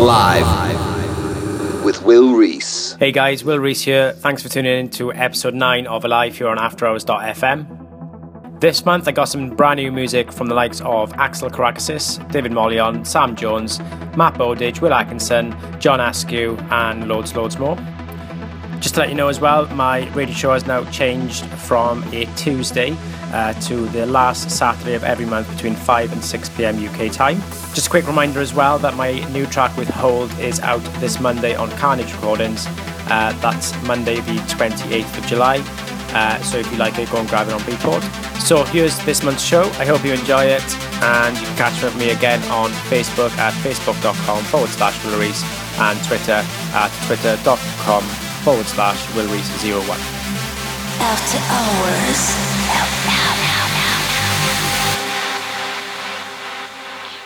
Alive with Will Rees. Hey guys, Will Rees here. Thanks for tuning in to episode 9 of Alive here on AfterHours.fm. This month I got some brand new music from the likes of Axel Karakasis, David Mollion, Sam Jones, Matt Bowditch, Will Atkinson, John Askew, and loads, loads more. Just to let you know as well, my radio show has now changed from a Tuesday uh, to the last Saturday of every month between 5 and 6 pm UK time. Just a quick reminder as well that my new track with Hold is out this Monday on Kearnage Recordings. Uh, that's Monday, the 28th of July. Uh, so if you like it, go and grab it on Beatport. So here's this month's show. I hope you enjoy it, and you can catch up with me again on Facebook at facebook.com forward slash Rees and Twitter at twitter.com forward slash Will Rees 01. After hours.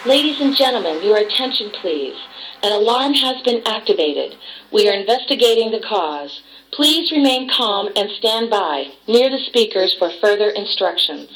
Ladies and gentlemen, your attention please. An alarm has been activated. We are investigating the cause. Please remain calm and stand by near the speakers for further instructions.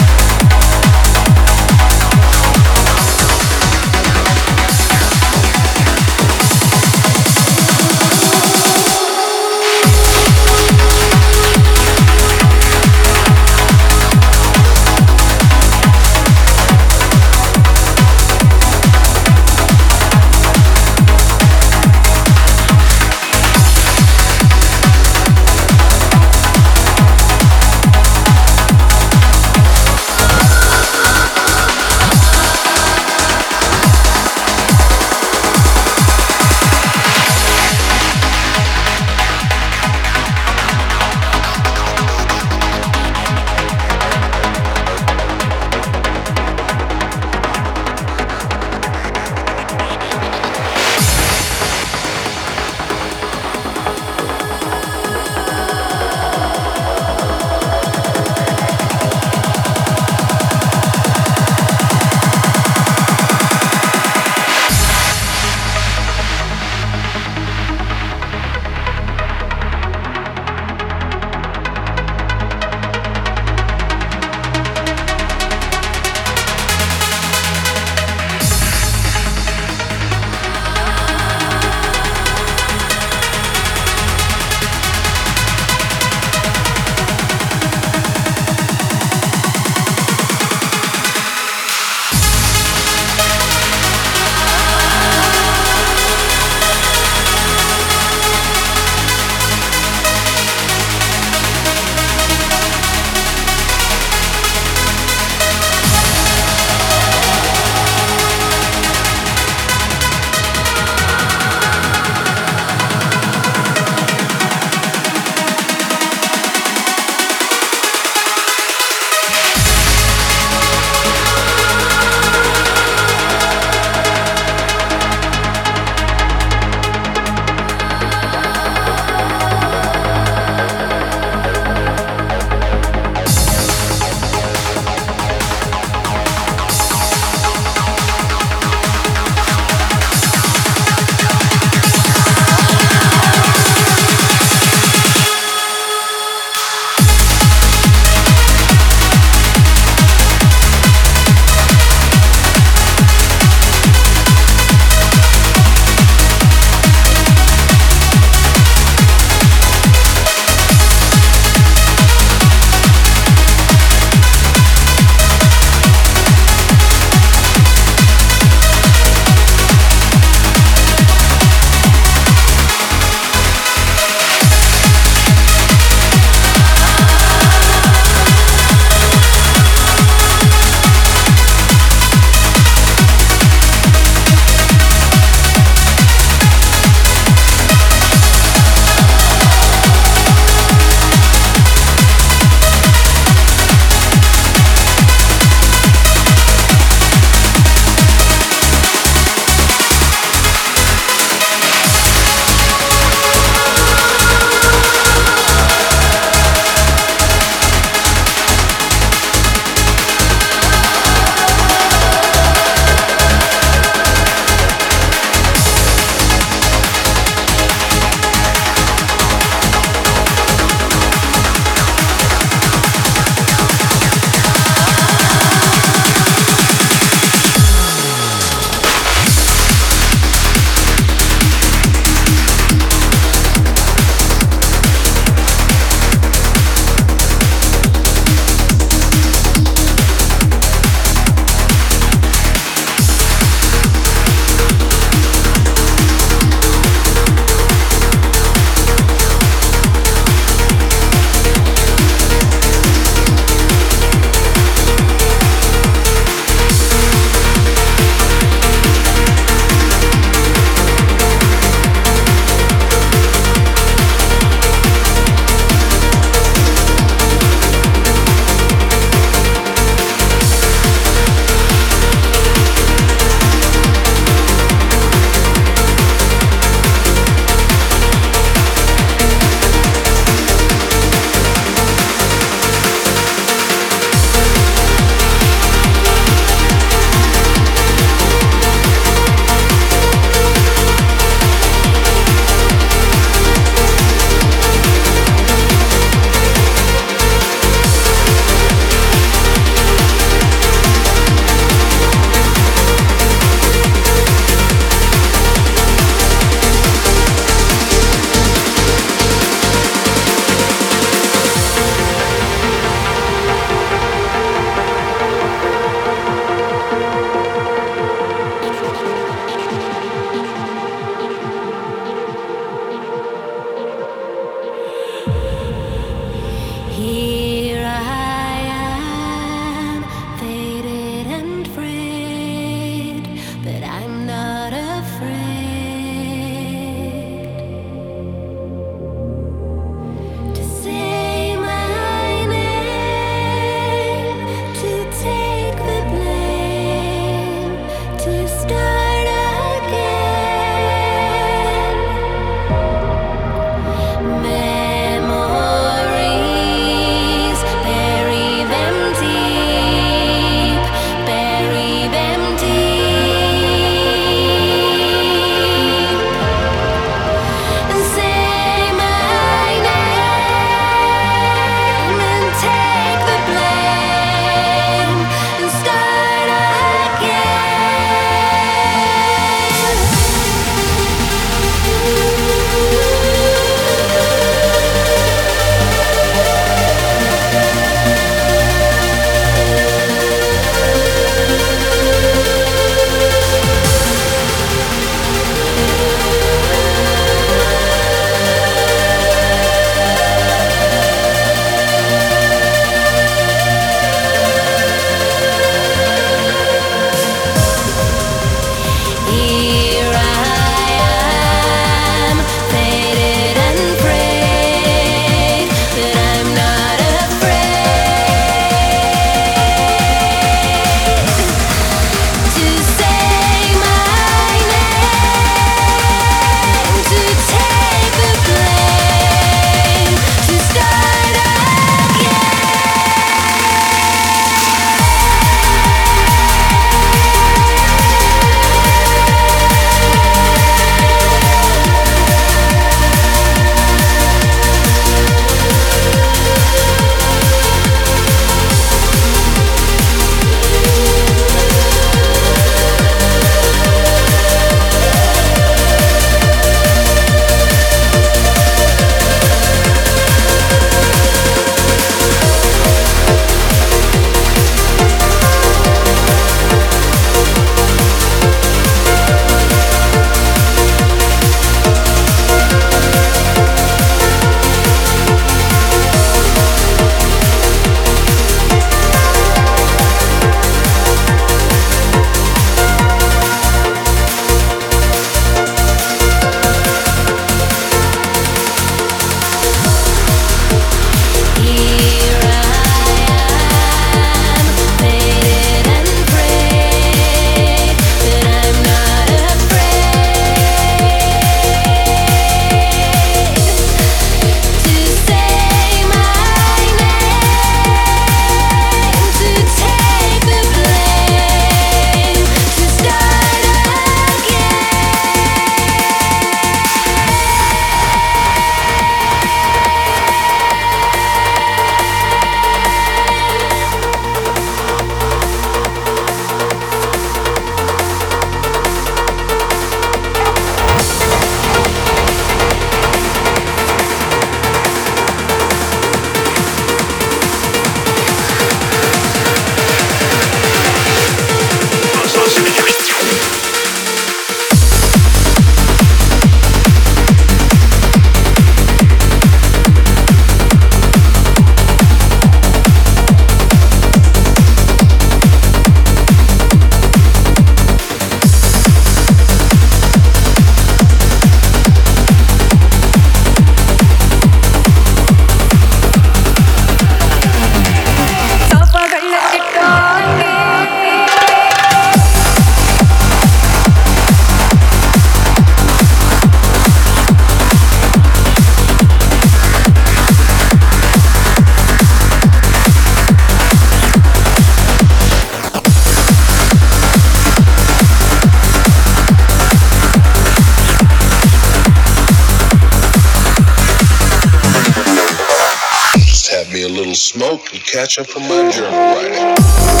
Catch up on my journal writing.